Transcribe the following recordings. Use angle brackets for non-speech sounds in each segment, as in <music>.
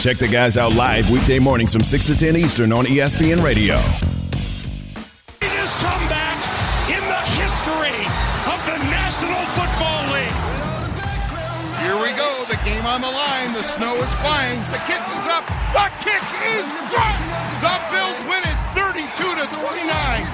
Check the guys out live weekday mornings from 6 to 10 Eastern on ESPN Radio. Greatest comeback in the history of the National Football League. Here we go. The game on the line. The snow is flying. The kick is up. The kick is good. The Bills win it 32 to 29.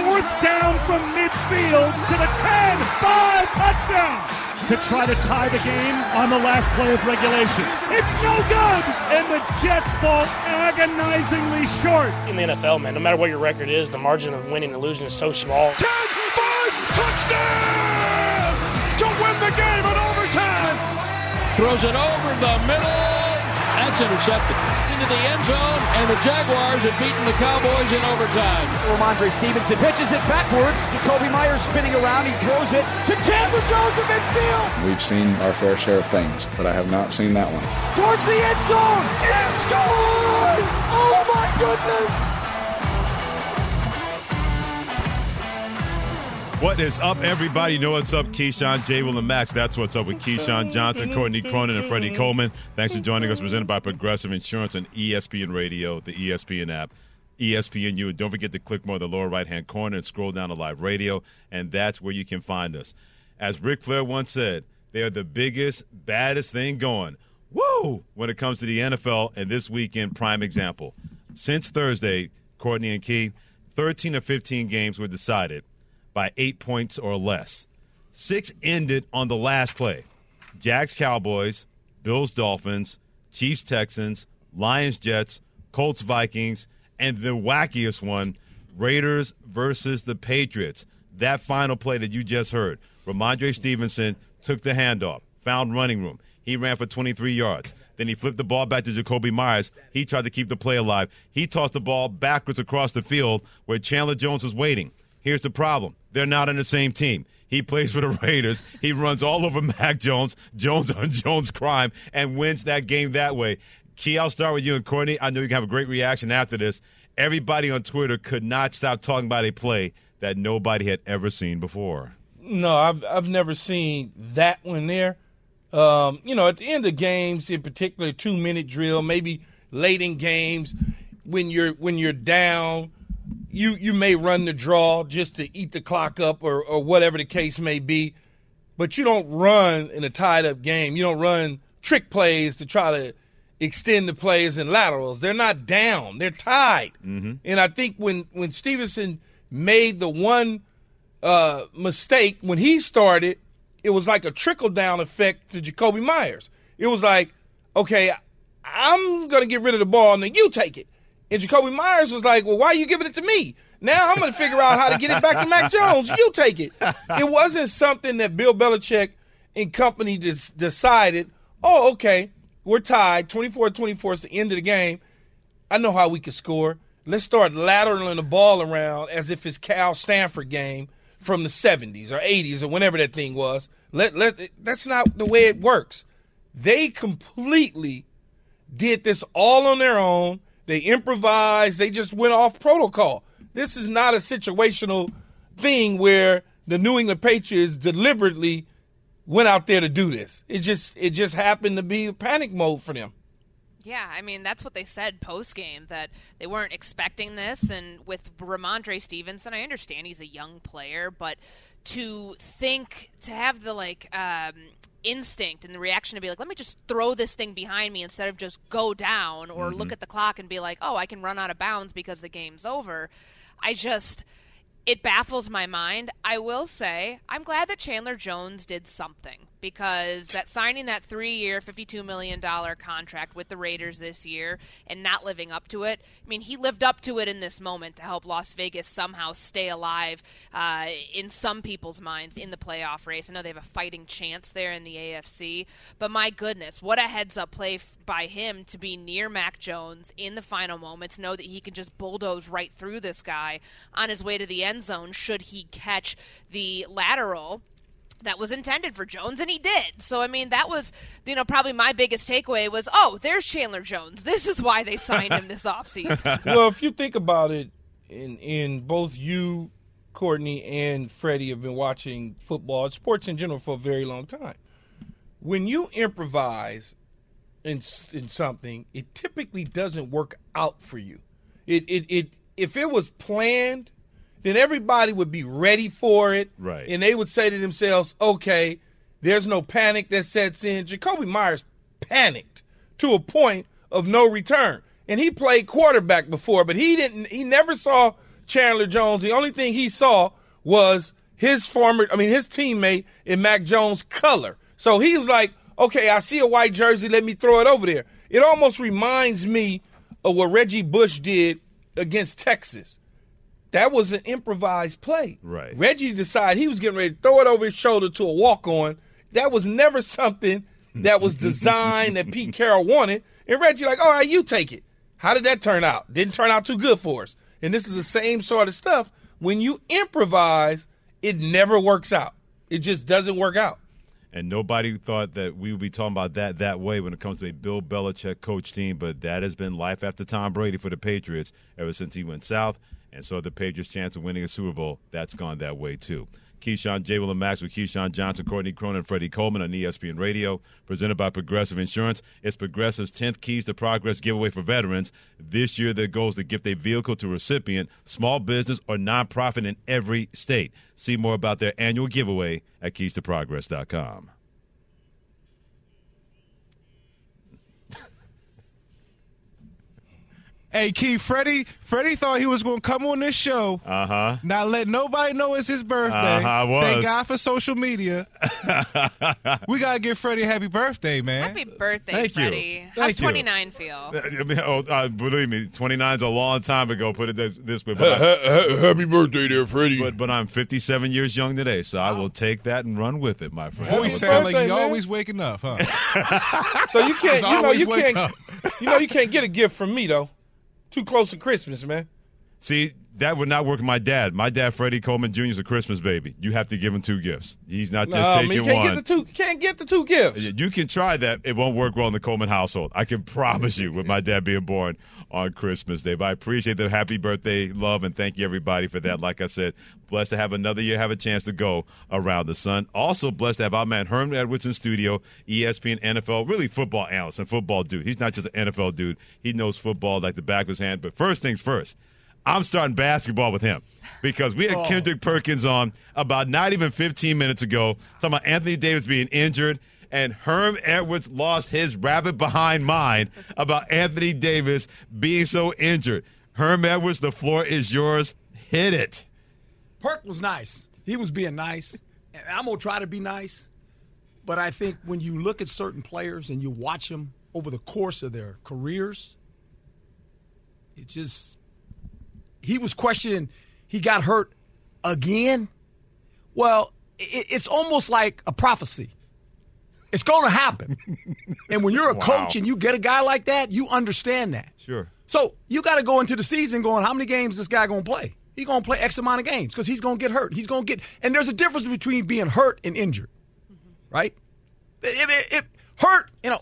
Fourth down from midfield to the 10. Five touchdown to try to tie the game on the last play of regulation. It's no good, and the Jets fall agonizingly short. In the NFL, man, no matter what your record is, the margin of winning and losing is so small. 10 5 touchdown to win the game in overtime. Throws it over the middle. That's intercepted into the end zone, and the Jaguars have beaten the Cowboys in overtime. Rhamondre Stevenson pitches it backwards. Jakobi Meyers spinning around. He throws it to Chandler Jones in midfield. We've seen our fair share of things, but I have not seen that one. Towards the end zone. He scores! Oh my goodness! What is up, everybody? You know what's up, Keyshawn, J. Will, and Max. That's what's up with Keyshawn Johnson, Courtney Cronin, and Freddie Coleman. Thanks for joining us. Presented by Progressive Insurance on ESPN Radio, the ESPN app, ESPNU. Don't forget to click more in the lower right hand corner and scroll down to live radio, and that's where you can find us. As Ric Flair once said, they are the biggest, baddest thing going. Woo! When it comes to the NFL, and this weekend, prime example. Since Thursday, Courtney and Key, 13 or 15 games were decided by eight points or less. Six ended on the last play. Jags Cowboys, Bills Dolphins, Chiefs Texans, Lions Jets, Colts Vikings, and the wackiest one, Raiders versus the Patriots. That final play that you just heard, Rhamondre Stevenson took the handoff, found running room. He ran for 23 yards. Then he flipped the ball back to Jakobi Meyers. He tried to keep the play alive. He tossed the ball backwards across the field where Chandler Jones was waiting. Here's the problem they're not on the same team. He plays for the Raiders. He runs all over Mac Jones, Jones on Jones crime, and wins that game that way. Key, I'll start with you and Courtney. I know you can have a great reaction after this. Everybody on Twitter could not stop talking about a play that nobody had ever seen before. No, I've I've never seen that one there. Um, you know, at the end of games, in particular, two minute drill, maybe late in games, when you're when you're down, you you may run the draw just to eat the clock up or or whatever the case may be, but you don't run in a tied up game. You don't run trick plays to try to extend the plays and laterals. They're not down. They're tied. Mm-hmm. And I think when when Stevenson made the one uh, mistake when he started, it was like a trickle down effect to Jakobi Meyers. It was like, okay, I'm gonna get rid of the ball and then you take it. And Jakobi Meyers was like, well, why are you giving it to me? Now I'm going to figure out how to get it back to Mac <laughs> Jones. You take it. It wasn't something that Bill Belichick and company decided, oh, okay, we're tied 24 24 is the end of the game. I know how we can score. Let's start lateraling the ball around as if it's Cal Stanford game from the 70s or 80s or whenever that thing was. Let, let, that's not the way it works. They completely did this all on their own they improvised. They just went off protocol. This is not a situational thing where the New England Patriots deliberately went out there to do this. It just it just happened to be a panic mode for them. Yeah, I mean that's what they said post game that they weren't expecting this, and with Rhamondre Stevenson, I understand he's a young player, but to think to have the like um, instinct and the reaction to be like, let me just throw this thing behind me instead of just go down or Mm-hmm. look at the clock and be like, oh, I can run out of bounds because the game's over. I just, it baffles my mind. I will say, I'm glad that Chandler Jones did something because that signing that three-year, fifty-two million dollar contract with the Raiders this year and not living up to it. I mean, he lived up to it in this moment to help Las Vegas somehow stay alive uh, in some people's minds in the playoff race. I know they have a fighting chance there in the AFC, but my goodness, what a heads-up play f- by him to be near Mac Jones in the final moments, know that he can just bulldoze right through this guy on his way to the end zone should he catch the lateral that was intended for Jones, and he did. So I mean, that was you know probably my biggest takeaway was, oh, there's Chandler Jones. This is why they signed him this offseason. <laughs> well, if you think about it, in in both you, Courtney, and Freddie have been watching football, sports in general, for a very long time. When you improvise in in something, it typically doesn't work out for you. It it it if it was planned then everybody would be ready for it. Right. And they would say to themselves, okay, there's no panic that sets in. Jakobi Meyers panicked to a point of no return. And he played quarterback before, but he didn't he never saw Chandler Jones. The only thing he saw was his former I mean his teammate in Mac Jones color. So he was like, okay, I see a white jersey, let me throw it over there. It almost reminds me of what Reggie Bush did against Texas that was an improvised play. Right. Reggie decided he was getting ready to throw it over his shoulder to a walk on. That was never <laughs> something that was designed that Pete Carroll wanted. And Reggie, like, all right, you take it. How did that turn out? Didn't turn out too good for us. And this is the same sort of stuff. When you improvise, it never works out. It just doesn't work out. And nobody thought that we would be talking about that that way when it comes to a Bill Belichick coach team, but that has been life after Tom Brady for the Patriots ever since he went south. And so the Patriots' chance of winning a Super Bowl, that's gone that way too. Keyshawn J. Will and Max with Keyshawn Johnson, Courtney Cronin, and Freddie Coleman on ESPN Radio, presented by Progressive Insurance. It's Progressive's 10th Keys to Progress giveaway for veterans. This year, their goal is to gift a vehicle to a recipient, small business, or nonprofit in every state. See more about their annual giveaway at keystoprogress.com. Hey, Key, Freddie, Freddie thought he was going to come on this show. Uh huh. Not let nobody know it's his birthday. Uh-huh, was. Thank God for social media. <laughs> we got to give Freddie a happy birthday, man. Happy birthday, Thank you. Freddie. Thank How's you. 29 feel? Oh, uh, believe me, 29 is a long time ago. Put it this, this way. But, Happy birthday there, Freddie. but, but I'm 57 years young today, so I will take that and run with it, my friend. Boy, I sound like you always waking up, huh? <laughs> So you can't, you know, always you wake can't, up. you know, you can't get a gift from me though. Too close to Christmas, man. See, that would not work with my dad. My dad, Freddie Coleman Jr., is a Christmas baby. You have to give him two gifts. He's not just No, man, you taking can't one. get the two. Can't get the two gifts. You can try that. It won't work well in the Coleman household. I can <laughs> promise you, with my dad being born on Christmas Day. But I appreciate the happy birthday love and thank you everybody for that. Like I said, blessed to have another year, have a chance to go around the sun. Also blessed to have our man Herman Edwards in studio, ESPN NFL, really football analyst and football dude. He's not just an NFL dude. He knows football like the back of his hand. But first things first. I'm starting basketball with him because we had oh. Kendrick Perkins on about not even 15 minutes ago talking about Anthony Davis being injured, and Herm Edwards lost his rabbit behind mind about Anthony Davis being so injured. Herm Edwards, the floor is yours. Hit it. Perk was nice. He was being nice. I'm gonna try to be nice, but I think when you look at certain players and you watch them over the course of their careers, it just he was questioning. He got hurt again. Well, it's almost like a prophecy. It's going to happen. <laughs> and when you're a Wow. coach and you get a guy like that, you understand that. Sure. So you got to go into the season going, how many games is this guy going to play? He's going to play X amount of games because he's going to get hurt. He's going to get, and there's a difference between being hurt and injured, mm-hmm. right? If, if, if hurt, you know,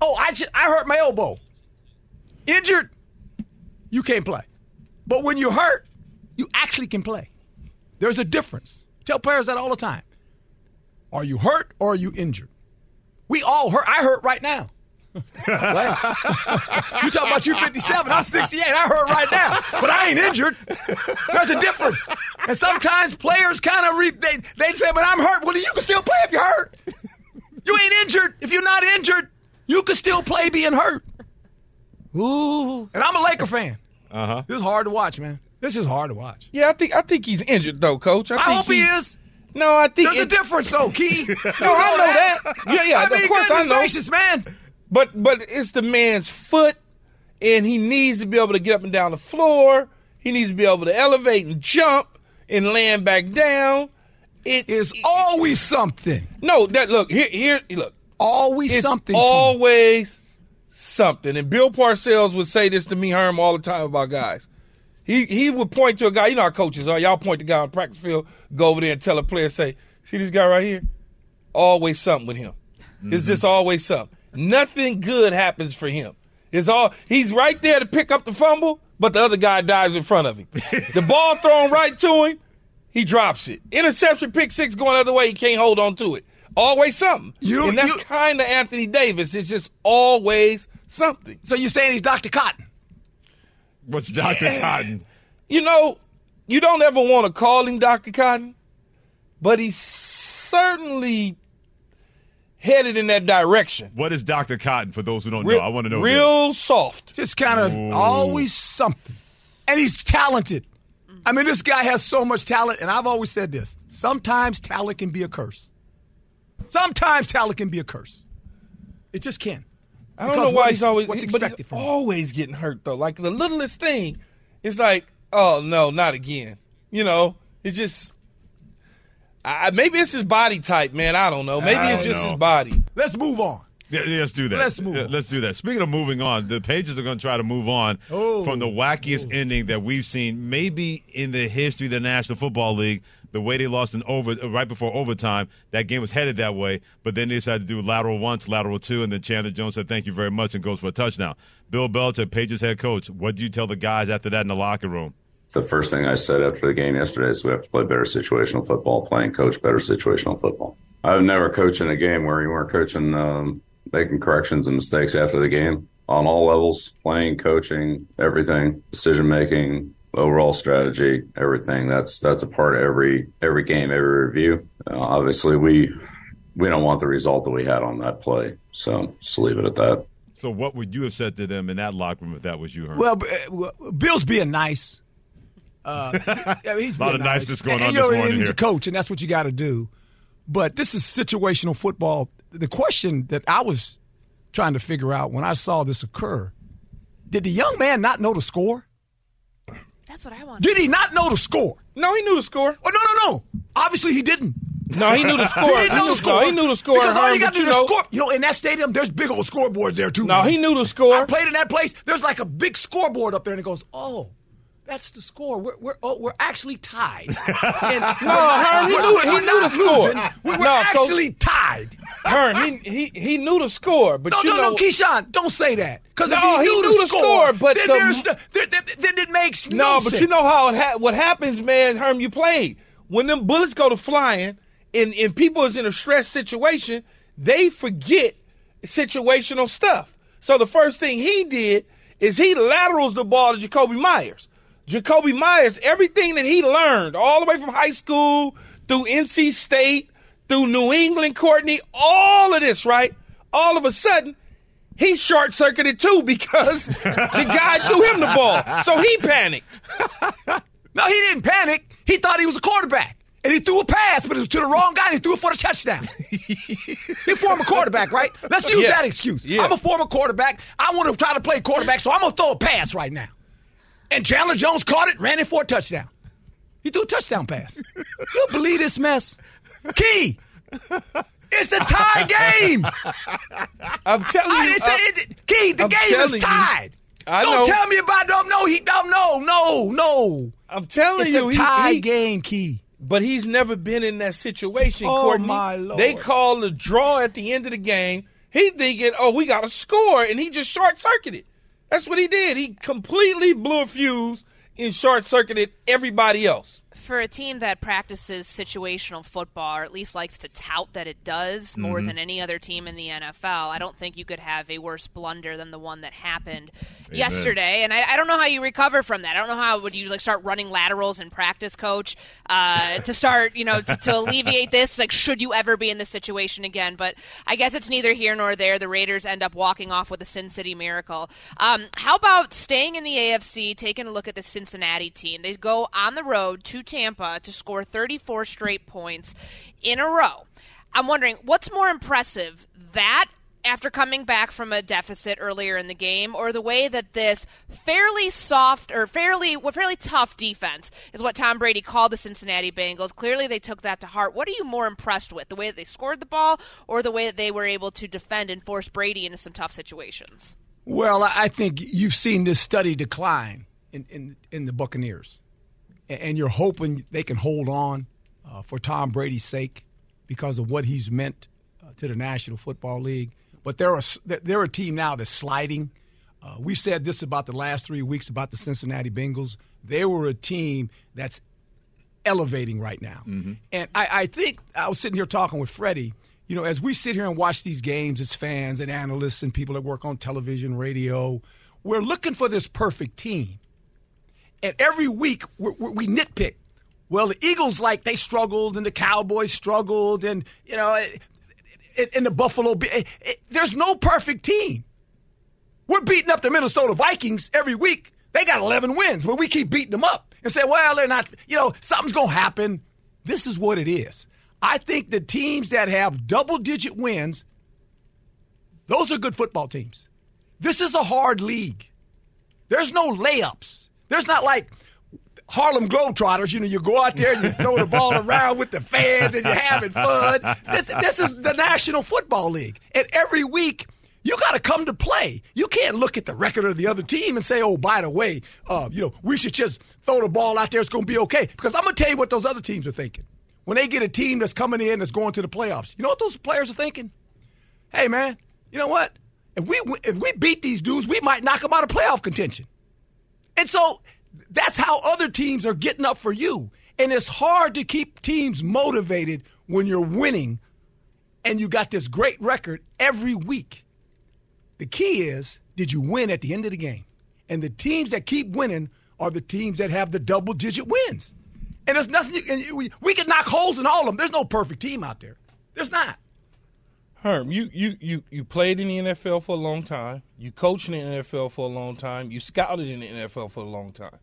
oh, I just, I hurt my elbow. Injured, you can't play. But when you're hurt, you actually can play. There's a difference. Tell players that all the time. Are you hurt or are you injured? We all hurt. I hurt right now. <laughs> right? you talking about you 57. I'm 68. I hurt right now, but I ain't injured. There's a difference. And sometimes players kind of re- they they say, "But I'm hurt." Well, you can still play if you're hurt. You ain't injured. If you're not injured, you can still play being hurt. Ooh. And I'm a Laker fan. Uh huh. This is hard to watch, man. This is hard to watch. Yeah, I think I think he's injured though, Coach. I, I think hope he is. No, I think there's it, a difference though, Key. <laughs> no, I know that. Yeah, yeah. I mean, of course, I know. gracious, man. But but it's the man's foot, and he needs to be able to get up and down the floor. He needs to be able to elevate and jump and land back down. It is always something. No, that look here here look. Always it's something. Always something. And Bill Parcells would say this to me, Herm, all the time about guys. He he would point to a guy. You know how coaches are. Y'all point to a guy on the practice field, go over there and tell a player, say, "See this guy right here? Always something with him. Mm-hmm. It's just always something. Nothing good happens for him. It's all he's right there to pick up the fumble, but the other guy dives in front of him. <laughs> the ball thrown right to him, he drops it. Interception, pick six going the other way, he can't hold on to it. Always something. You- and that's kind of Anthony Davis. It's just always something. So you're saying he's Dr. Cotton? What's Dr. <laughs> Cotton? You know, you don't ever want to call him Dr. Cotton, but he's certainly headed in that direction. What is Dr. Cotton for those who don't Real, know? I want to know. Real soft. Just kind of always something. And he's talented. I mean, this guy has so much talent, and I've always said this. Sometimes talent can be a curse. Sometimes talent can be a curse. It just can. I don't know why what he's always what's but expected he's from him. always getting hurt though. Like the littlest thing, it's like, oh no, not again. You know, it's just I, maybe it's his body type, man. I don't know. Maybe it's don't just know. his body. Let's move on. Yeah, yeah, let's do that. Let's move on. Let's do that. Speaking of moving on, the Pats are going to try to move on Oh. from the wackiest ending that we've seen, maybe in the history of the National Football League. The way they lost in over right before overtime, that game was headed that way, but then they decided to do lateral once, lateral two, and then Chandler Jones said, "Thank you very much," and goes for a touchdown. Bill Belichick, Pats head coach, what do you tell the guys after that in the locker room? The first thing I said after the game yesterday is we have to play better situational football, playing coach better situational football. I've never coached in a game where you weren't coaching, um, making corrections and mistakes after the game on all levels, playing, coaching, everything, decision making, overall strategy, everything. That's that's a part of every every game, every review. Uh, obviously, we we don't want the result that we had on that play, so just leave it at that. So, what would you have said to them in that locker room if that was you, Herm? Well, b- uh, well, Bill's being nice. Uh, <laughs> yeah, he's A lot being of nice. niceness going And, on you this know, morning and he's here. a coach, and that's what you got to do. But this is situational football. The question that I was trying to figure out when I saw this occur: Did the young man not know the score? That's what I want. Did he not know the score? No, he knew the score. Oh no, no, no! Obviously, he didn't. No, he knew the score. <laughs> He didn't He know knew- the score. no, he knew the score, Because all Herm, you got to do is know- score. You know, in that stadium, there's big old scoreboards there too. No, man. he knew the score. I played in that place. There's like a big scoreboard up there, and it goes, "Oh, that's the score. We're we're, oh, we're actually tied." <laughs> And No, Herm, he knew, he knew the score. We're, we're No, actually tied. Herm, he, he he knew the score, but No, you no, know, no, Keyshawn, don't say that. Because if No, he he knew, knew the, the score, score, but then, the- there's no, then, then, then it makes no, sense. No, but you know how it ha- what happens, man, Herm, you played. When them bullets go to flying and, and people is in a stress situation, they forget situational stuff. So the first thing he did is he laterals the ball to Jakobi Meyers. Jakobi Meyers, everything that he learned all the way from high school through NC State, through New England, Courtney, all of this, right? All of a sudden, he short circuited too <laughs> because the guy threw him the ball. So he panicked. <laughs> No, he didn't panic. He thought he was a quarterback. And he threw a pass, but it was to the wrong guy, and he threw it for the touchdown. <laughs> he former quarterback, right? Let's use Yeah. that excuse. Yeah. I'm a former quarterback. I want to try to play quarterback, so I'm going to throw a pass right now. And Chandler Jones caught it, ran it for a touchdown. He threw a touchdown pass. you believe this mess? Key, it's a tie <laughs> game. I'm telling I you. didn't say I'm- it. Key, the I'm game is tied. I don't tell me about no, no, he no, no, no, no. I'm telling It's you, it's a he- tie he- game, Key. But he's never been in that situation, Oh, Courtney. my Lord. They call the draw at the end of the game. He thinking, oh, we got to score, and he just short circuited. That's what he did. He completely blew a fuse and short circuited everybody else. For a team that practices situational football, or at least likes to tout that it does more Mm-hmm. Mhm. than any other team in the NFL, I don't think you could have a worse blunder than the one that happened Amen. yesterday. And I, I don't know how you recover from that. I don't know how would you like start running laterals in practice, coach, uh, <laughs> to start you know to, to alleviate this. Like, should you ever be in this situation again? But I guess it's neither here nor there. The Raiders end up walking off with a Sin City miracle. Um, how about staying in the AFC, taking a look at the Cincinnati team? They go on the road to Tampa. Tampa to score 34 straight points in a row. I'm wondering what's more impressive, that after coming back from a deficit earlier in the game, or the way that this fairly soft or fairly well, fairly tough defense is what Tom Brady called the Cincinnati Bengals. Clearly, they took that to heart. What are you more impressed with, the way that they scored the ball, or the way that they were able to defend and force Brady into some tough situations? Well, I think you've seen this study decline in in, in the Buccaneers, and you're hoping they can hold on uh, for Tom Brady's sake because of what he's meant uh, to the National Football League but they're a, they're a team now that's sliding. Uh, we've said this about the last three weeks about the Cincinnati Bengals. They were a team that's elevating right now. Mm-hmm. And I, I, think I was sitting here talking with Freddie. You know, as we sit here and watch these games as fans and analysts and people that work on television, radio, we're looking for this perfect team. And every week we're, we nitpick. Well, the Eagles like they struggled and the Cowboys struggled, and you know in the Buffalo. Eh, eh, there's no perfect team. We're beating up the Minnesota Vikings every week. They got 11 wins, but we keep beating them up and say, well, they're not, you know, something's to happen. This is what it is. I think the teams that have double digit wins, those are good football teams. This is a hard league. There's no layups. There's not like Harlem Globetrotters. You know, you go out there you throw the ball around with the fans and you're having fun. This, this is the National Football League. And every week, you got to come to play. You can't look at the record of the other team and say, oh, by the way, uh, you know, we should just throw the ball out there. It's going to be okay. Because I'm going to tell you what those other teams are thinking. When they get a team that's coming in that's going to the playoffs, you know what those players are thinking? Hey, man, you know what? If we if we beat these dudes, we might knock them out of playoff contention. And so that's how other teams are getting up for you. And it's hard to keep teams motivated when you're winning and you got this great record every week. The key is did you win at the end of the game? And the teams that keep winning are the teams that have the double digit wins. And there's nothing, you, we, we can knock holes in all of them. There's no perfect team out there. There's not. Herm, you, you, you, you played in the NFL for a long time. You coached in the NFL for a long time. You scouted in the NFL for a long time.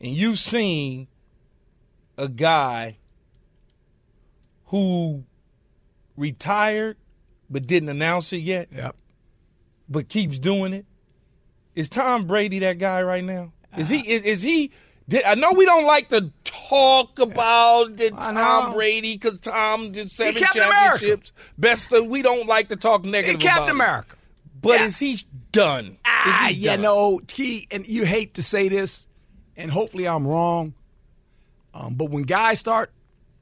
And you've seen a guy who retired but didn't announce it yet. Yep. But keeps doing it. Is Tom Brady that guy right now? Is he is, is he I know we don't like to talk about the Tom Brady because Tom did seven championships. Best of, we don't like to talk negative. He Captain about America. But yeah. is he done? Ah, he you done? know, he and you hate to say this, and hopefully I'm wrong. Um, but when guys start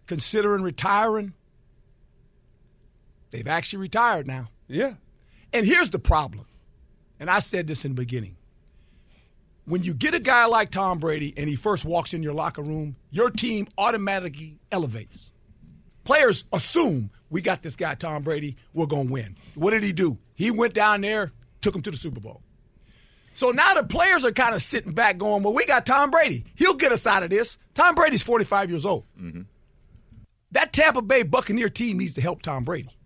considering retiring, they've actually retired now. Yeah. And here's the problem, and I said this in the beginning when you get a guy like Tom Brady and he first walks in your locker room, your team automatically elevates. Players assume we got this guy, Tom Brady, we're going to win. What did he do? He went down there, took him to the Super Bowl. So now the players are kind of sitting back going, well, we got Tom Brady. He'll get us out of this. Tom Brady's 45 years old. Mm-hmm. That Tampa Bay Buccaneer team needs to help Tom Brady.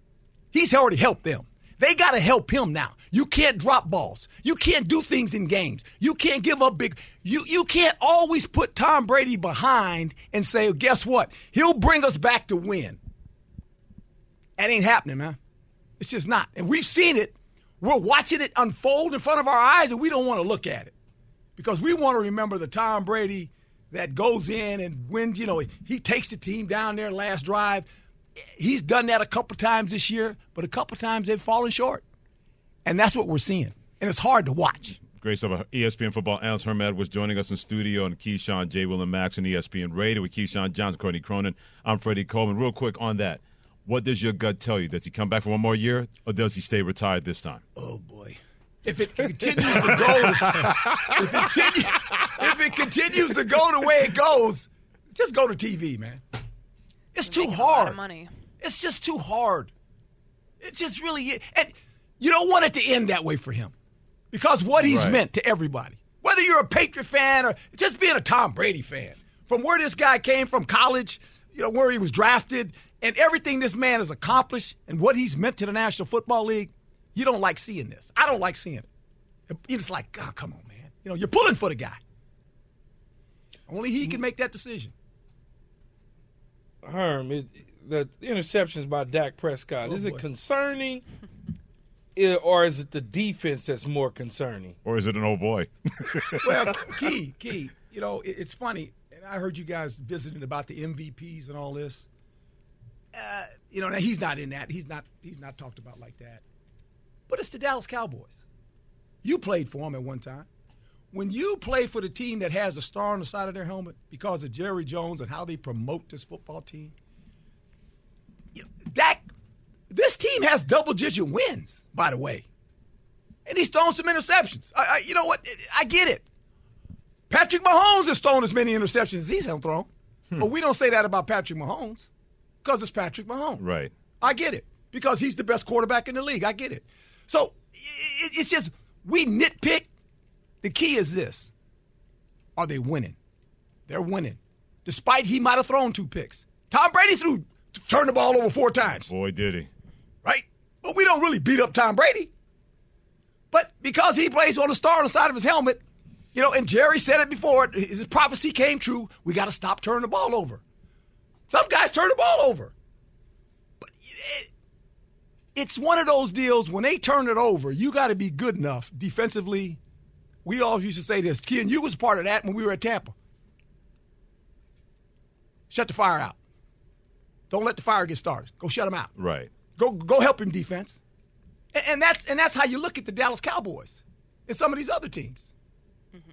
He's already helped them. They got to help him now. You can't drop balls. You can't do things in games. You can't give up big. You you can't always put Tom Brady behind and say, guess what? He'll bring us back to win. That ain't happening, man. It's just not. And we've seen it. We're watching it unfold in front of our eyes, and we don't want to look at it because we want to remember the Tom Brady that goes in and when you know he takes the team down there last drive he's done that a couple times this year, but a couple times they've fallen short. And that's what we're seeing. And it's hard to watch. Great stuff. Uh, ESPN football analyst Herm Edwards joining us in studio and Keyshawn, J. Will, and Max on ESPN Radio with Keyshawn Johnson, Courtney Cronin. I'm Freddie Coleman. Real quick on that. What does your gut tell you? Does he come back for one more year or does he stay retired this time? Oh, boy. If it continues to go, if, it if it continues to go the way it goes, just go to TV, man. It's too hard. money. It's just too hard. It's just really and you don't want it to end that way for him. Because what he's right. meant to everybody. Whether you're a Patriot fan or just being a Tom Brady fan. From where this guy came from college, you know, where he was drafted, and everything this man has accomplished and what he's meant to the National Football League, you don't like seeing this. I don't like seeing it. You're just like, oh, come on, man. You know, you're pulling for the guy. Only he can mm. make that decision. Herm, it, the interceptions by Dak Prescott, Oh, is boy. it concerning i- or is it the defense that's more concerning? Or is it an old boy? <laughs> well, <laughs> key, key. You know, it, it's funny, and I heard you guys visiting about the MVPs and all this. Uh, you know, now he's not in that. He's not. He's not talked about like that. But it's the Dallas Cowboys. You played for them at one time. When you play for the team that has a star on the side of their helmet because of Jerry Jones and how they promote this football team, Dak, this team has double-digit wins, by the way, and he's thrown some interceptions. I, I, you know what? I get it. Patrick Mahomes has thrown as many interceptions as he's thrown, hmm. but we don't say that about Patrick Mahomes because it's Patrick Mahomes. Right. I get it because he's the best quarterback in the league. I get it. So it's just we nitpick. The key is this: Are they winning? They're winning, despite he might have thrown two picks. Tom Brady threw turned the ball over four times, Boy, did he. right? But we don't really beat up Tom Brady. But because he plays on the star on the side of his helmet, you know, and Jerry said it before, his prophecy came true. We got to stop turning the ball over. Some guys turn the ball over. But it, it's one of those deals when they turn it over, you got to be good enough defensively. We all used to say this. Ken, you was part of that when we were at Tampa. Shut the fire out. Don't let the fire get started. Go shut them out. Right. Go go help him defense. And, and that's and that's how you look at the Dallas Cowboys and some of these other teams. Mm-hmm.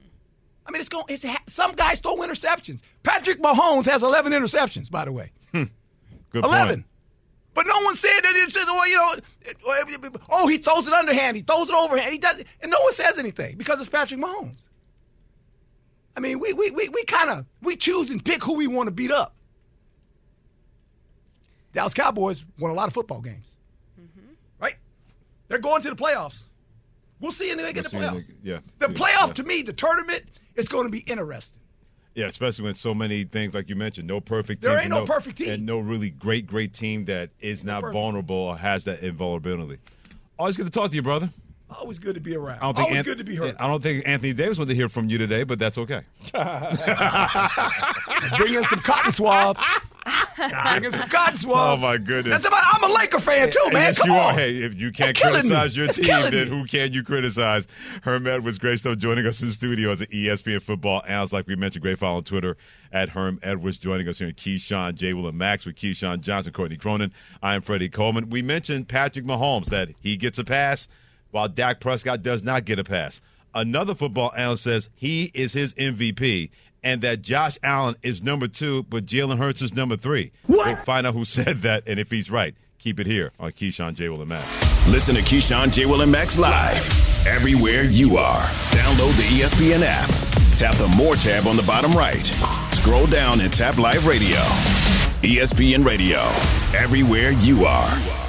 I mean, it's going. It's ha- some guys throw interceptions. Patrick Mahomes has 11 interceptions, by the way. Hmm. Good 11. point. But no one said that it's just, oh, you know, it- oh, he throws it underhand, he throws it overhand, he does, and no one says anything because it's Patrick Mahomes. I mean, we we we, we kind of we choose and pick who we want to beat up. Dallas Cowboys won a lot of football games, mm-hmm. right? They're going to the playoffs. We'll see when they get We'll the playoffs. they- yeah. The Yeah. playoff to me, the tournament is going to be interesting. Yeah, especially when so many things like you mentioned, no perfect team. There ain't no perfect team. And no really great, great team that is not perfect vulnerable or has that invulnerability. Always good to talk to you, brother. Always good to be around. I don't think Always An- good to be heard. I don't think Anthony Davis wanted to hear from you today, but that's okay. <laughs> Bring in some cotton swabs. <laughs> In some. <laughs> Oh my goodness! That's about. I'm a Laker fan too, man. Yes, Come you on. are. Hey, if you can't killing criticize me. your team, killing then me. who can you criticize? Herm Edwards, great stuff joining us in the studio as an ESPN football analyst. Like we mentioned, great follow on Twitter at Herm Edwards, joining us here in Keyshawn, J. Will, and Max with Keyshawn Johnson, Courtney Cronin. I am Freddie Coleman. We mentioned Patrick Mahomes, that he gets a pass while Dak Prescott does not get a pass. Another football analyst says he is his MVP and that Josh Allen is number two, but Jalen Hurts is number three. We'll find out who <laughs> said that and if he's right. Keep it here on Keyshawn, J. Will, and Max. Listen to Keyshawn, J. Will, and Max live everywhere you are. Download the ESPN app. Tap the More tab on the bottom right. Scroll down and tap Live Radio. ESPN Radio, everywhere you are.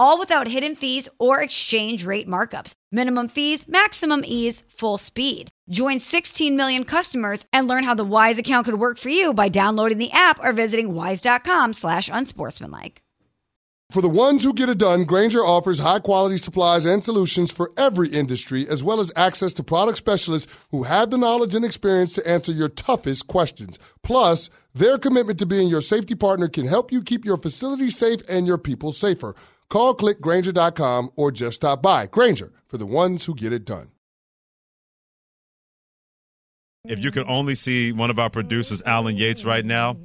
All without hidden fees or exchange rate markups. Minimum fees, maximum ease, full speed. Join 16 million customers and learn how the Wise account could work for you by downloading the app or visiting wise.com slash unsportsmanlike. For the ones who get it done, Grainger offers high quality supplies and solutions for every industry, as well as access to product specialists who have the knowledge and experience to answer your toughest questions. Plus, their commitment to being your safety partner can help you keep your facility safe and your people safer. Call clickgrainger.com or just stop by. Grainger for the ones who get it done. If you could only see one of our producers, Alan Yates, right now,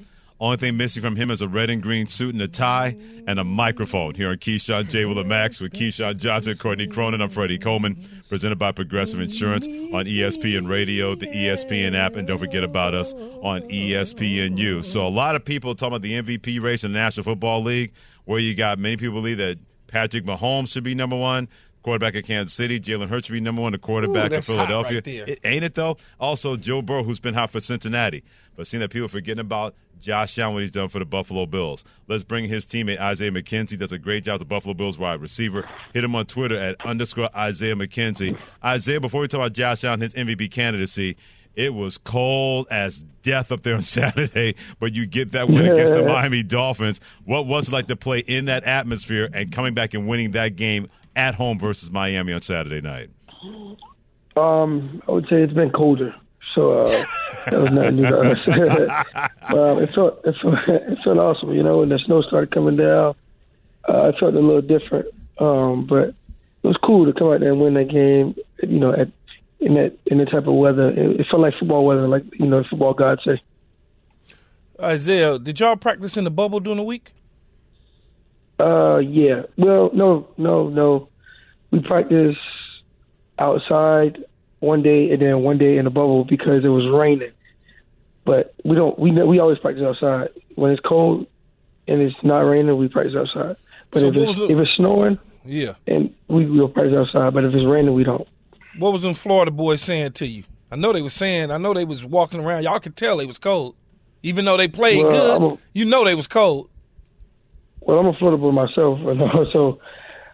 only thing missing from him is a red and green suit and a tie and a microphone here on Keyshawn J. Will Max with Keyshawn Johnson, Courtney Cronin. I'm Freddie Coleman, presented by Progressive Insurance on ESPN Radio, the ESPN app, and don't forget about us on ESPNU. So a lot of people talking about the MVP race in the National Football League, where you got many people believe that Patrick Mahomes should be number one quarterback of Kansas City. Jalen Hurts should be number one, the quarterback Ooh, of Philadelphia. right. It- ain't it though? Also, Joe Burrow, who's been hot for Cincinnati, but seeing that people forgetting about Josh Allen, what he's done for the Buffalo Bills. Let's bring his teammate Isaiah McKenzie. Does a great job as a Buffalo Bills wide receiver. Hit him on Twitter at underscore Isaiah McKenzie. Isaiah, before we talk about Josh Allen, his MVP candidacy. It was cold as death up there on <laughs> Saturday, but you get that win against the <laughs> Miami Dolphins. What was it like to play in that atmosphere and coming back and winning that game at home versus Miami on Saturday night? Um, I would say it's been colder, so uh, <laughs> that was nothing new to us. um, it felt it felt it felt awesome, you know. When the snow started coming down, uh, it felt a little different, um, but it was cool to come out there and win that game. You know, at in that in that type of weather, it, it felt like football weather, like you know, the football gods say. Isaiah, did y'all practice in the bubble during the week? Uh, yeah. Well, no, no, no. We practiced outside one day and then one day in the bubble because it was raining. But we don't. We we always practice outside when it's cold and it's not raining. We practice outside. But So if it's the- if it's snowing Yeah. and we we'll practice outside. But if it's raining, we don't. What was them Florida boys saying to you? I know they was saying. I know they was walking around. Y'all could tell they was cold, even though they played Well, good. A- you know they was cold. Well, I'm a Florida boy myself, <laughs> you so.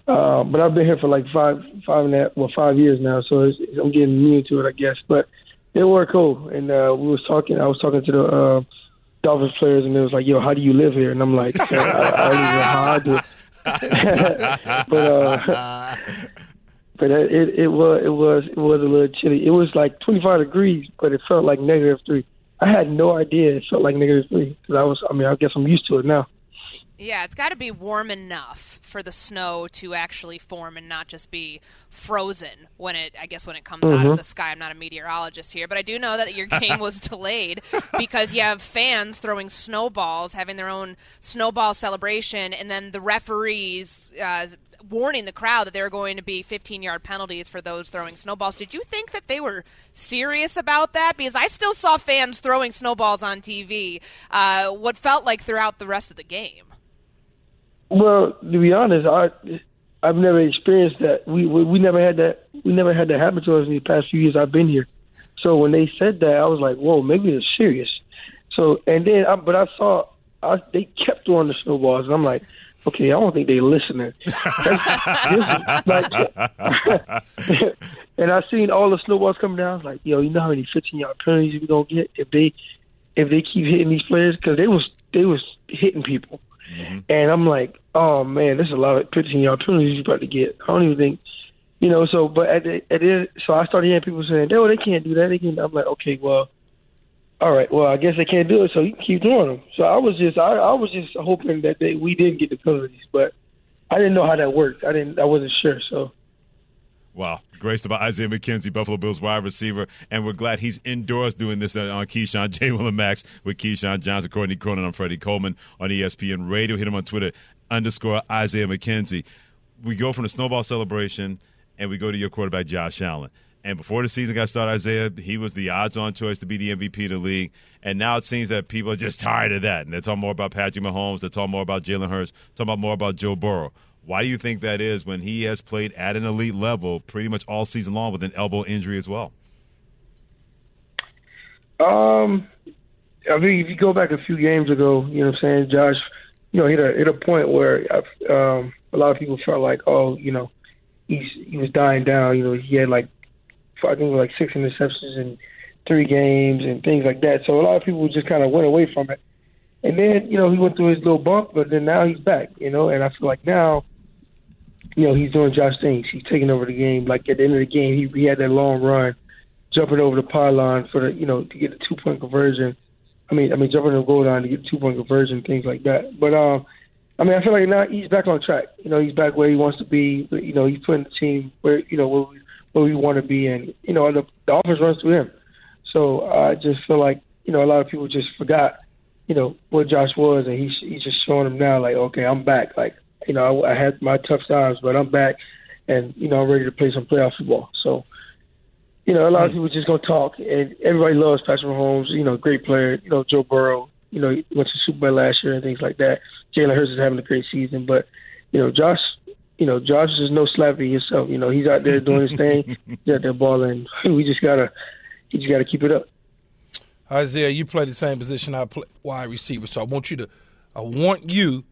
Uh, but I've been here for like five, five and a half, well, five years now. So it's, I'm getting immune to it, I guess. But they were cool, and uh, we was talking. I was talking to the uh, Dolphins players, and it was like, "Yo, how do you live here?" And I'm like, "I, I don't even know how I do." <laughs> but uh, but it it was it was it was a little chilly. It was like 25 degrees, but it felt like negative three. I had no idea it felt like negative three because I was. I mean, I guess I'm used to it now. Yeah, it's got to be warm enough for the snow to actually form and not just be frozen when it, I guess, when it comes out of Mhm. the sky. I'm not a meteorologist here, but I do know that your game was <laughs> delayed because you have fans throwing snowballs, having their own snowball celebration, and then the referees uh, warning the crowd that there are going to be 15 yard penalties for those throwing snowballs. Did you think that they were serious about that? Because I still saw fans throwing snowballs on TV, uh, what felt like throughout the rest of the game. Well, to be honest, I I've never experienced that. We, we we never had that. We never had that happen to us in the past few years I've been here. So when they said that, I was like, "Whoa, maybe it's serious." So and then, I, but I saw I, they kept throwing the snowballs, and I'm like, "Okay, I don't think they're listening." That's- <laughs> this is like, <laughs> and I seen all the snowballs coming down. I was like, "Yo, you know how many 15 yard penalties we gonna get if they if they keep hitting these players because they was they was hitting people." Mm-hmm. And I'm like, oh man, there's a lot of 15 yard penalties you about to get. I don't even think, you know. So, but at the, at the, so I started hearing people saying, no, they can't do that. They can. I'm like, okay, well, all right, well, I guess they can't do it. So you can keep doing them. So I was just, I, I was just hoping that they, we didn't get the penalties, but I didn't know how that worked. I didn't, I wasn't sure. So. Wow. Graced by Isaiah McKenzie, Buffalo Bills wide receiver. And we're glad he's indoors doing this on Keyshawn J. Will and Max with Keyshawn Johnson, Courtney Cronin. I'm Freddie Coleman on ESPN Radio. Hit him on Twitter, underscore Isaiah McKenzie. We go from the snowball celebration and we go to your quarterback, Josh Allen. And before the season got started, Isaiah, he was the odds on choice to be the MVP of the league. And now it seems that people are just tired of that. And they're talking more about Patrick Mahomes. They're talking more about Jalen Hurts. Talking about more about Joe Burrow. Why do you think that is when he has played at an elite level pretty much all season long with an elbow injury as well? Um, I mean, if you go back a few games ago, you know what I'm saying, Josh, you know, hit a hit a point where um, a lot of people felt like, oh, you know, he's he was dying down. You know, he had like I think like six interceptions in three games and things like that. So a lot of people just kind of went away from it. And then, you know, he went through his little bump, but then now he's back, you know, and I feel like now, you know, he's doing Josh things. He's taking over the game. Like at the end of the game, he, he had that long run, jumping over the pylon for the, you know, to get the two point conversion. I mean, I mean, jumping the goal line to get two point conversion, things like that. But um, I mean, I feel like now he's back on track. You know, he's back where he wants to be. You know, he's putting the team where you know where we, where we want to be, and you know, the, the offense runs through him. So I just feel like you know a lot of people just forgot, you know, what Josh was, and he's he's just showing them now, like, okay, I'm back. Like, you know, I, I had my tough times, but I'm back, and you know, I'm ready to play some playoff football. So you know, a lot of people just gonna talk, and everybody loves Patrick Mahomes. You know, great player. You know, Joe Burrow. You know, he went to Super Bowl last year and things like that. Jalen Hurts is having a great season, but you know, Josh. You know, Josh is no slapping himself. You know, he's out there doing his thing. <laughs> he's out there balling. <laughs> We just gotta, you just gotta keep it up. Isaiah, you play the same position I play wide receiver, so I want you to, I want you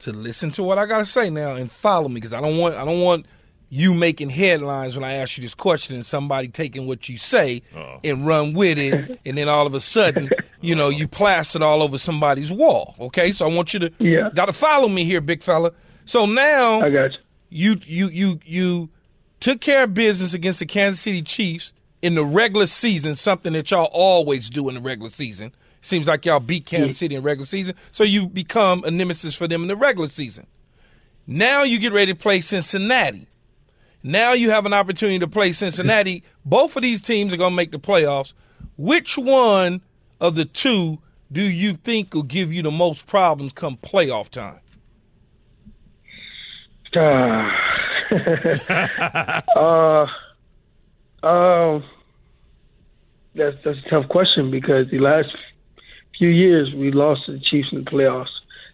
to listen to what I gotta say now and follow me because I don't want, I don't want you making headlines when I ask you this question and somebody taking what you say Uh-oh. and run with it, <laughs> and then all of a sudden, you know, you plastered all over somebody's wall. Okay, so I want you to yeah. got to follow me here, big fella. So now I got you. You you you you took care of business against the Kansas City Chiefs in the regular season, something that y'all always do in the regular season. Seems like y'all beat Kansas City in regular season, so you become a nemesis for them in the regular season. Now you get ready to play Cincinnati. Now you have an opportunity to play Cincinnati. <laughs> Both of these teams are going to make the playoffs. Which one of the two do you think will give you the most problems come playoff time? <laughs> uh, um, that's that's a tough question because the last few years we lost to the Chiefs in the playoffs.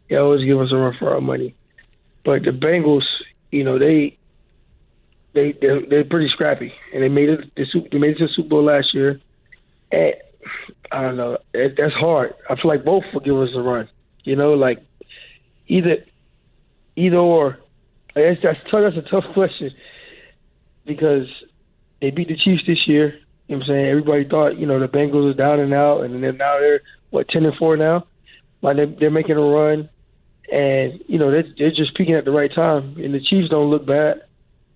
They always give us a run for our money, but the Bengals, you know, they they they're, they're pretty scrappy, and they made it. They made it to the Super Bowl last year. And I don't know. It, that's hard. I feel like both will give us a run. You know, like either either or. That's that's tough. That's a tough question because they beat the Chiefs this year. You know what I'm saying? Everybody thought, you know, the Bengals are down and out, and then now they're what ten and four now. Like they're, they're making a run, and you know they're, they're just peaking at the right time. And the Chiefs don't look bad,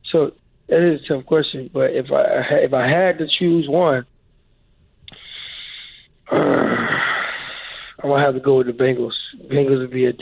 so that is a tough question. But if I if I had to choose one, uh, <sighs> I'm gonna have to go with the Bengals. Bengals would be a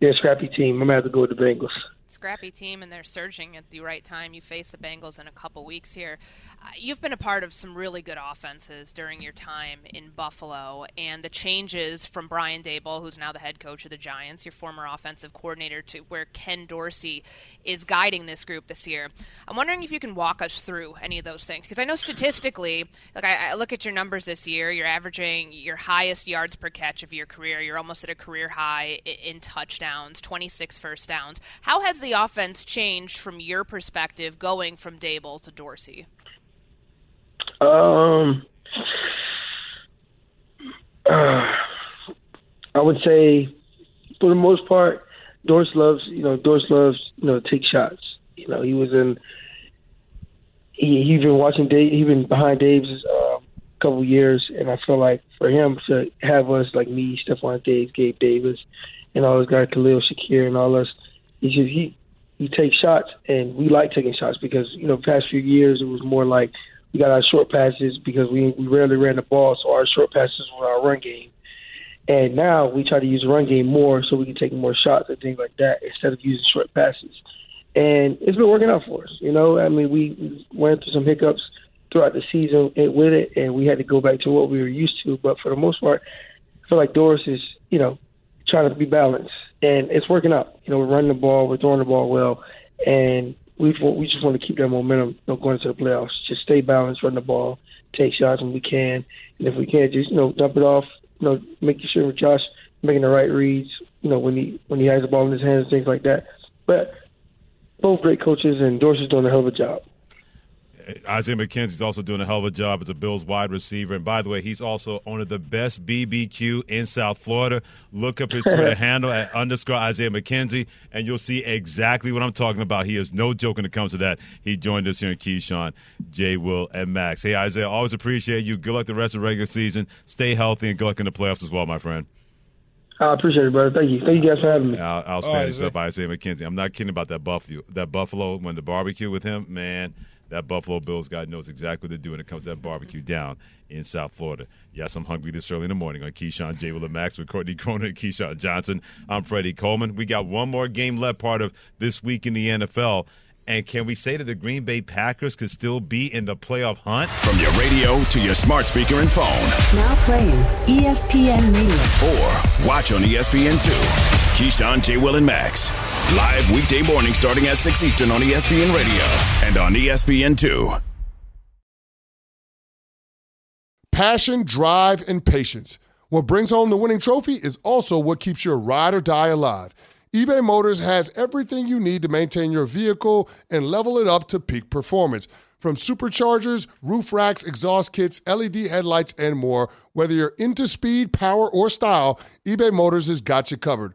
they're a scrappy team. I'm gonna have to go with the Bengals scrappy team and they're surging at the right time. You face the Bengals in a couple weeks here. Uh, you've been a part of some really good offenses during your time in Buffalo, and the changes from Brian Daboll, who's now the head coach of the Giants, your former offensive coordinator, to where Ken Dorsey is guiding this group this year. I'm wondering if you can walk us through any of those things because I know statistically, like I, I look at your numbers this year, you're averaging your highest yards per catch of your career. You're almost at a career high in touchdowns, 26 first downs. How has the offense changed from your perspective going from Daboll to Dorsey? Um, uh, I would say, for the most part, Dorsey loves you know Dorsey loves you know take shots. You know he was in. He he been watching Dave. He been behind Dave's uh, couple years, and I feel like for him to have us like me, Stefon Diggs, Gabe Davis, and all those guys, Khalil Shakir, and all us, he just he he takes shots, and we like taking shots because you know past few years it was more like we got our short passes because we we rarely ran the ball, so our short passes were our run game. And now we try to use the run game more so we can take more shots and things like that instead of using short passes. And it's been working out for us. You know, I mean, we went through some hiccups throughout the season with it, and we had to go back to what we were used to. But for the most part, I feel like Dorsey is, you know, trying to be balanced and it's working out. You know, we're running the ball, we're throwing the ball well, and we we just want to keep that momentum you know, going into the playoffs. Just stay balanced, run the ball, take shots when we can, and if we can't, just you know dump it off. You know, making sure with Josh making the right reads. You know, when he when he has the ball in his hands, things like that. But both great coaches, and Dorsey's doing a hell of a job. Isaiah McKenzie's also doing a hell of a job as a Bills wide receiver. And by the way, he's also owner of the best BBQ in South Florida. Look up his Twitter <laughs> handle at underscore Isaiah McKenzie, and you'll see exactly what I'm talking about. He is no joke when it comes to that. He joined us here in Keyshawn, Jay, Will, and Max. Hey, Isaiah, always appreciate you. Good luck the rest of the regular season. Stay healthy, and good luck in the playoffs as well, my friend. I appreciate it, brother. Thank you. Thank you guys for having me. Out- Outstanding stuff by Isaiah McKenzie. I'm not kidding about that Buffalo. That Buffalo when the barbecue with him, man. That Buffalo Bills guy knows exactly what to do when it comes to that barbecue down in South Florida. Yes, I'm hungry this early in the morning on Keyshawn J. Will and Max with Courtney Cronin and Keyshawn Johnson. I'm Freddie Coleman. We got one more game left, part of this week in the NFL. And can we say that the Green Bay Packers could still be in the playoff hunt? From your radio to your smart speaker and phone. Now playing ESPN Radio. Or watch on E ESPN2. Keyshawn, J. Will, and Max. Live weekday morning starting at 6 Eastern on ESPN Radio and on E ESPN2. Passion, drive, and patience. What brings home the winning trophy is also what keeps your ride or die alive. eBay Motors has everything you need to maintain your vehicle and level it up to peak performance. From superchargers, roof racks, exhaust kits, LED headlights, and more, whether you're into speed, power, or style, eBay Motors has got you covered.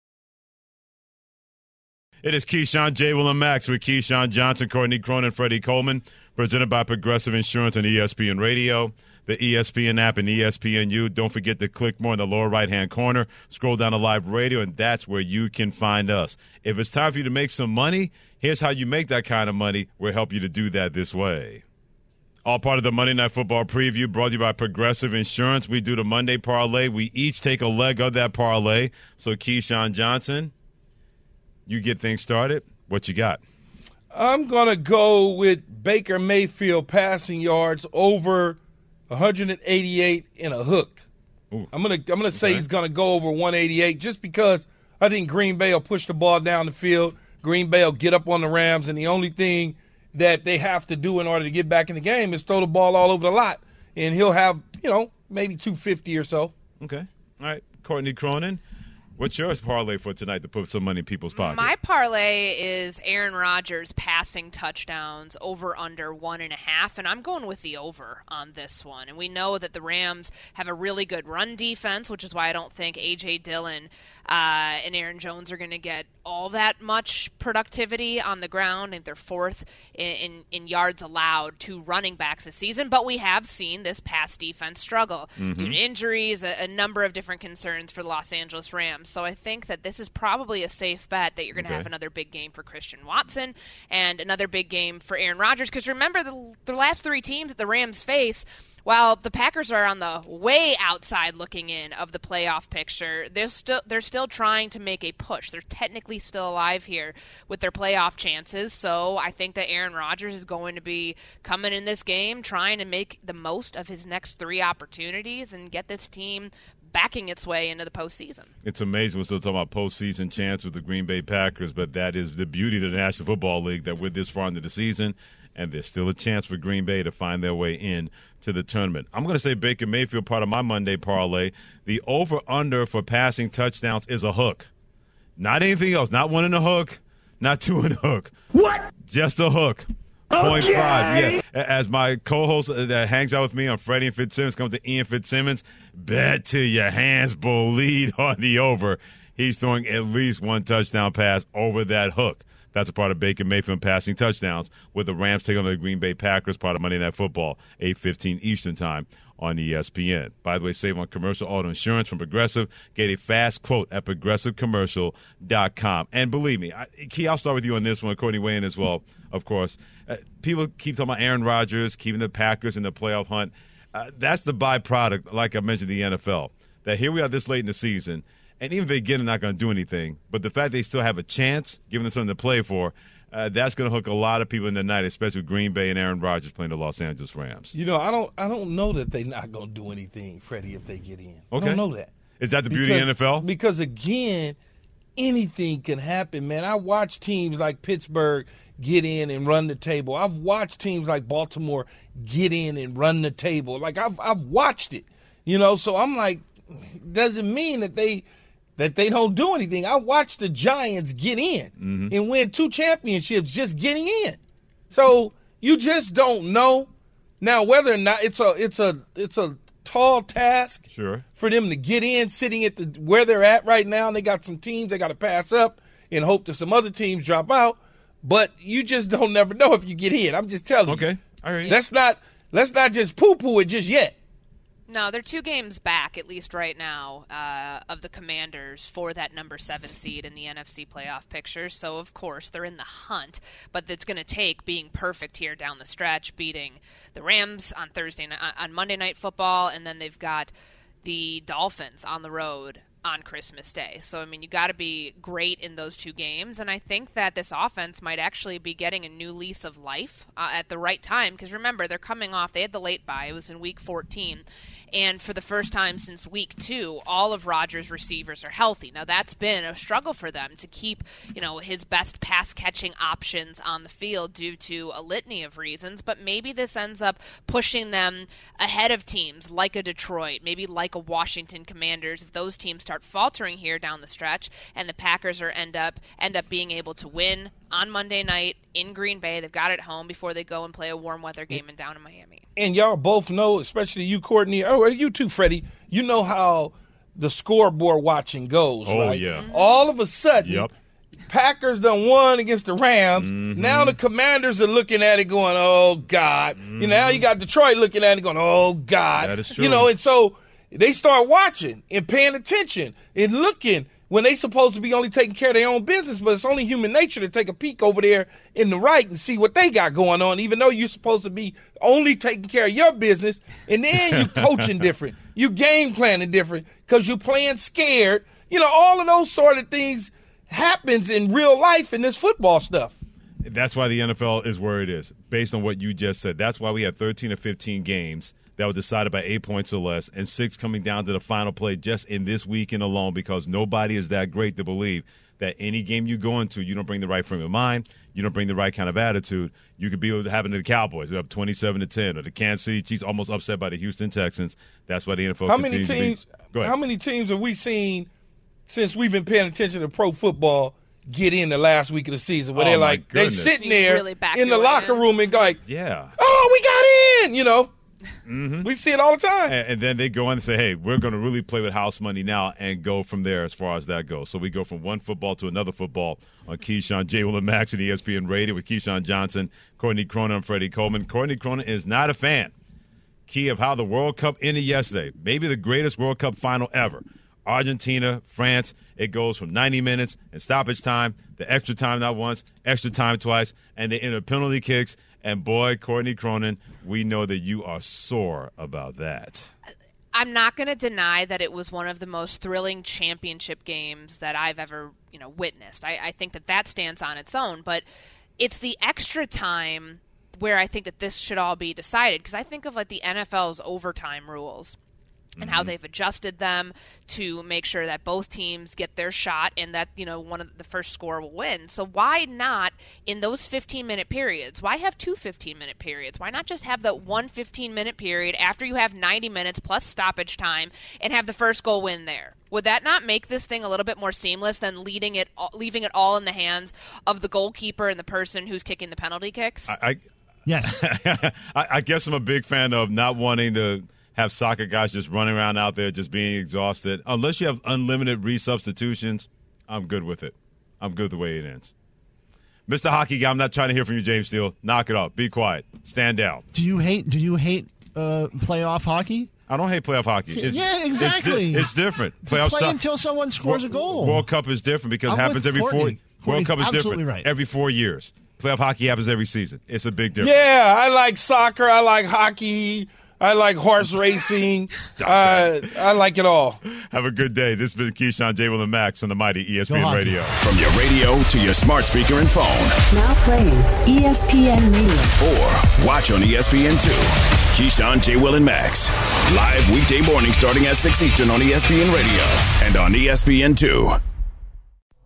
It is Keyshawn J. Will and Max with Keyshawn Johnson, Courtney Cronin, Freddie Coleman, presented by Progressive Insurance and ESPN Radio, the ESPN app, and ESPNU. Don't forget to click more in the lower right hand corner, scroll down to live radio, and that's where you can find us. If it's time for you to make some money, here's how you make that kind of money. We'll help you to do that this way. All part of the Monday Night Football preview brought to you by Progressive Insurance. We do the Monday parlay. We each take a leg of that parlay. So, Keyshawn Johnson, you get things started. What you got? I'm gonna go with Baker Mayfield passing yards over 188 in a hook. I'm gonna I'm gonna say he's gonna go over 188 just because I think Green Bay will push the ball down the field. Green Bay will get up on the Rams, and the only thing that they have to do in order to get back in the game is throw the ball all over the lot, and he'll have you know maybe 250 or so. Okay. All right, Courtney Cronin. What's yours parlay for tonight to put some money in people's pockets? My parlay is Aaron Rodgers passing touchdowns over under one and a half, and I'm going with the over on this one. And we know that the Rams have a really good run defense, which is why I don't think A.J. Dillon uh, and Aaron Jones are going to get all that much productivity on the ground. And they're fourth in, in, in yards allowed to running backs this season, but we have seen this pass defense struggle Mhm. due to injuries, a, a number of different concerns for the Los Angeles Rams. So I think that this is probably a safe bet that you're going to Okay. have another big game for Christian Watson and another big game for Aaron Rodgers. Because remember, the, the last three teams that the Rams face. While the Packers are on the way outside looking in of the playoff picture, they're still they're still trying to make a push. They're technically still alive here with their playoff chances. So I think that Aaron Rodgers is going to be coming in this game trying to make the most of his next three opportunities and get this team backing its way into the postseason. It's amazing we're still talking about postseason chance with the Green Bay Packers, but that is the beauty of the National Football League that we're this far into the season, and there's still a chance for Green Bay to find their way in to the tournament. I'm going to say Baker Mayfield, part of my Monday parlay. The over under for passing touchdowns is a hook, not anything else. Not one in a hook, not two in a hook. What? Just a hook. Oh, Point Okay. five. Yeah. As my co-host that hangs out with me on Freddie and Fitzsimmons comes to Ian Fitzsimmons, bet till your hands bleed <laughs> on the over. he's throwing at least one touchdown pass over that hook. That's a part of Baker Mayfield passing touchdowns with the Rams taking on the Green Bay Packers, part of Monday Night Football, 8.15 Eastern Time on ESPN. By the way, save on commercial auto insurance from Progressive. Get a fast quote at progressivecommercial.com. And believe me, I, Key, I'll start with you on this one, Courtney Wayne as well, of course. Uh, people keep talking about Aaron Rodgers, keeping the Packers in the playoff hunt. Uh, that's the byproduct, like I mentioned, the NFL. That here we are this late in the season, and even if they get it, not going to do anything. But the fact they still have a chance, giving them something to play for, uh, that's going to hook a lot of people in the night, especially Green Bay and Aaron Rodgers playing the Los Angeles Rams. You know, I don't I don't know that they're not going to do anything, Freddie, if they get in. I Okay. don't know that. Is that the beauty of the NFL? Because again, anything can happen, man. I watch teams like Pittsburgh get in and run the table. I've watched teams like Baltimore get in and run the table. Like I've I've watched it. You know, so I'm like doesn't mean that they that they don't do anything. I watched the Giants get in Mm-hmm. and win two championships just getting in. So you just don't know. Now whether or not it's a it's a it's a tall task Sure. for them to get in sitting at the where they're at right now. And they got some teams they got to pass up and hope that some other teams drop out. But you just don't never know if you get in. I'm just telling you. Okay. All right. Let's not let's not just poo poo it just yet. No, they're two games back, at least right now, uh, of the Commanders for that number seven seed in the NFC playoff picture. So, of course, they're in the hunt, but it's going to take being perfect here down the stretch, beating the Rams on Thursday on Monday Night Football, and then they've got the Dolphins on the road on Christmas Day. So, I mean, you got to be great in those two games. And I think that this offense might actually be getting a new lease of life uh, at the right time. Because remember, they're coming off, they had the late bye, it was in week 14. And for the first time since week two, all of Rodgers' receivers are healthy. Now, that's been a struggle for them to keep, you know, his best pass catching options on the field due to a litany of reasons. But maybe this ends up pushing them ahead of teams like a Detroit, maybe like a Washington Commanders. If those teams start faltering here down the stretch, and the Packers are end up end up being able to win on Monday night in Green Bay, they've got it home before they go and play a warm weather game in down in Miami. And y'all both know, especially you, Courtney, oh, you too, Freddie. You know how the scoreboard watching goes, Oh, right? yeah. All of a sudden, Yep. Packers done won against the Rams. Mm-hmm. Now the Commanders are looking at it, going, "Oh God!" You know, now you got Detroit looking at it, going, "Oh God!" Mm-hmm. That is true. You know, and so they start watching and paying attention and looking when they supposed to be only taking care of their own business, but it's only human nature to take a peek over there in the right and see what they got going on, even though you're supposed to be only taking care of your business, and then you <laughs> coaching different, you game planning different because you're playing scared. You know, all of those sort of things happens in real life in this football stuff. That's why the NFL is where it is, based on what you just said. That's why we had 13 or 15 games that were decided by eight points or less, and six coming down to the final play just in this weekend alone because nobody is that great to believe that any game you go into, you don't bring the right frame of mind, you don't bring the right kind of attitude. You could be what happened to the Cowboys, they're up 27 to 10, or the Kansas City Chiefs almost upset by the Houston Texans. That's why the NFL How many continues to be- teams? How many teams have we seen since we've been paying attention to pro football get in the last week of the season where Oh, they're like they're sitting there really back in the locker way room and like, Yeah. oh, we got in. You know, Mm-hmm. we see it all the time. And, and then they go on and say, hey, we're going to really play with house money now and go from there as far as that goes. So we go from one football to another football on Keyshawn, J. Will and Max at E ESPN Radio with Keyshawn Johnson, Courtney Cronin, and Freddie Coleman. Courtney Cronin is not a fan, key of how the World Cup ended yesterday. Maybe the greatest World Cup final ever. Argentina, France, it goes from 90 minutes and stoppage time, the extra time not once, extra time twice, and they enter penalty kicks. And boy, Courtney Cronin, we know that you are sore about that. I'm not going to deny that it was one of the most thrilling championship games that I've ever, you know, witnessed. I, I think that that stands on its own, but it's the extra time where I think that this should all be decided because I think of like the NFL's overtime rules and how mm-hmm. they've adjusted them to make sure that both teams get their shot and that you know one of the first score will win. So why not in those 15 minute periods? Why have two 15 minute periods? Why not just have that one 15 minute period after you have 90 minutes plus stoppage time and have the first goal win there? Would that not make this thing a little bit more seamless than leading it leaving it all in the hands of the goalkeeper and the person who's kicking the penalty kicks? I, I Yes. <laughs> I, I guess I'm a big fan of not wanting to have soccer guys just running around out there just being exhausted. Unless you have unlimited resubstitutions, I'm good with it. I'm good the way it ends. Mr. Hockey Guy, I'm not trying to hear from you, James Steele. Knock it off. Be quiet. Stand down. Do you hate? Do you hate uh, playoff hockey? I don't hate playoff hockey. It's- yeah, it's di- exactly. It's, different. Playoff play so- until someone scores a goal. World Cup is different because I'm it happens with every four. Courtney. World Cup is absolutely different right. every four years. Playoff hockey happens every season. It's a big difference. Yeah, I like soccer. I like hockey. I like horse racing. <laughs> Uh, I like it all. Have a good day. This has been Keyshawn J. Will and Max on the mighty ESPN. Radio. From your radio to your smart speaker and phone, Now playing ESPN Radio. or watch on E ESPN2. Keyshawn J. Will and Max. Live weekday morning starting at 6 Eastern on ESPN Radio and on E ESPN2.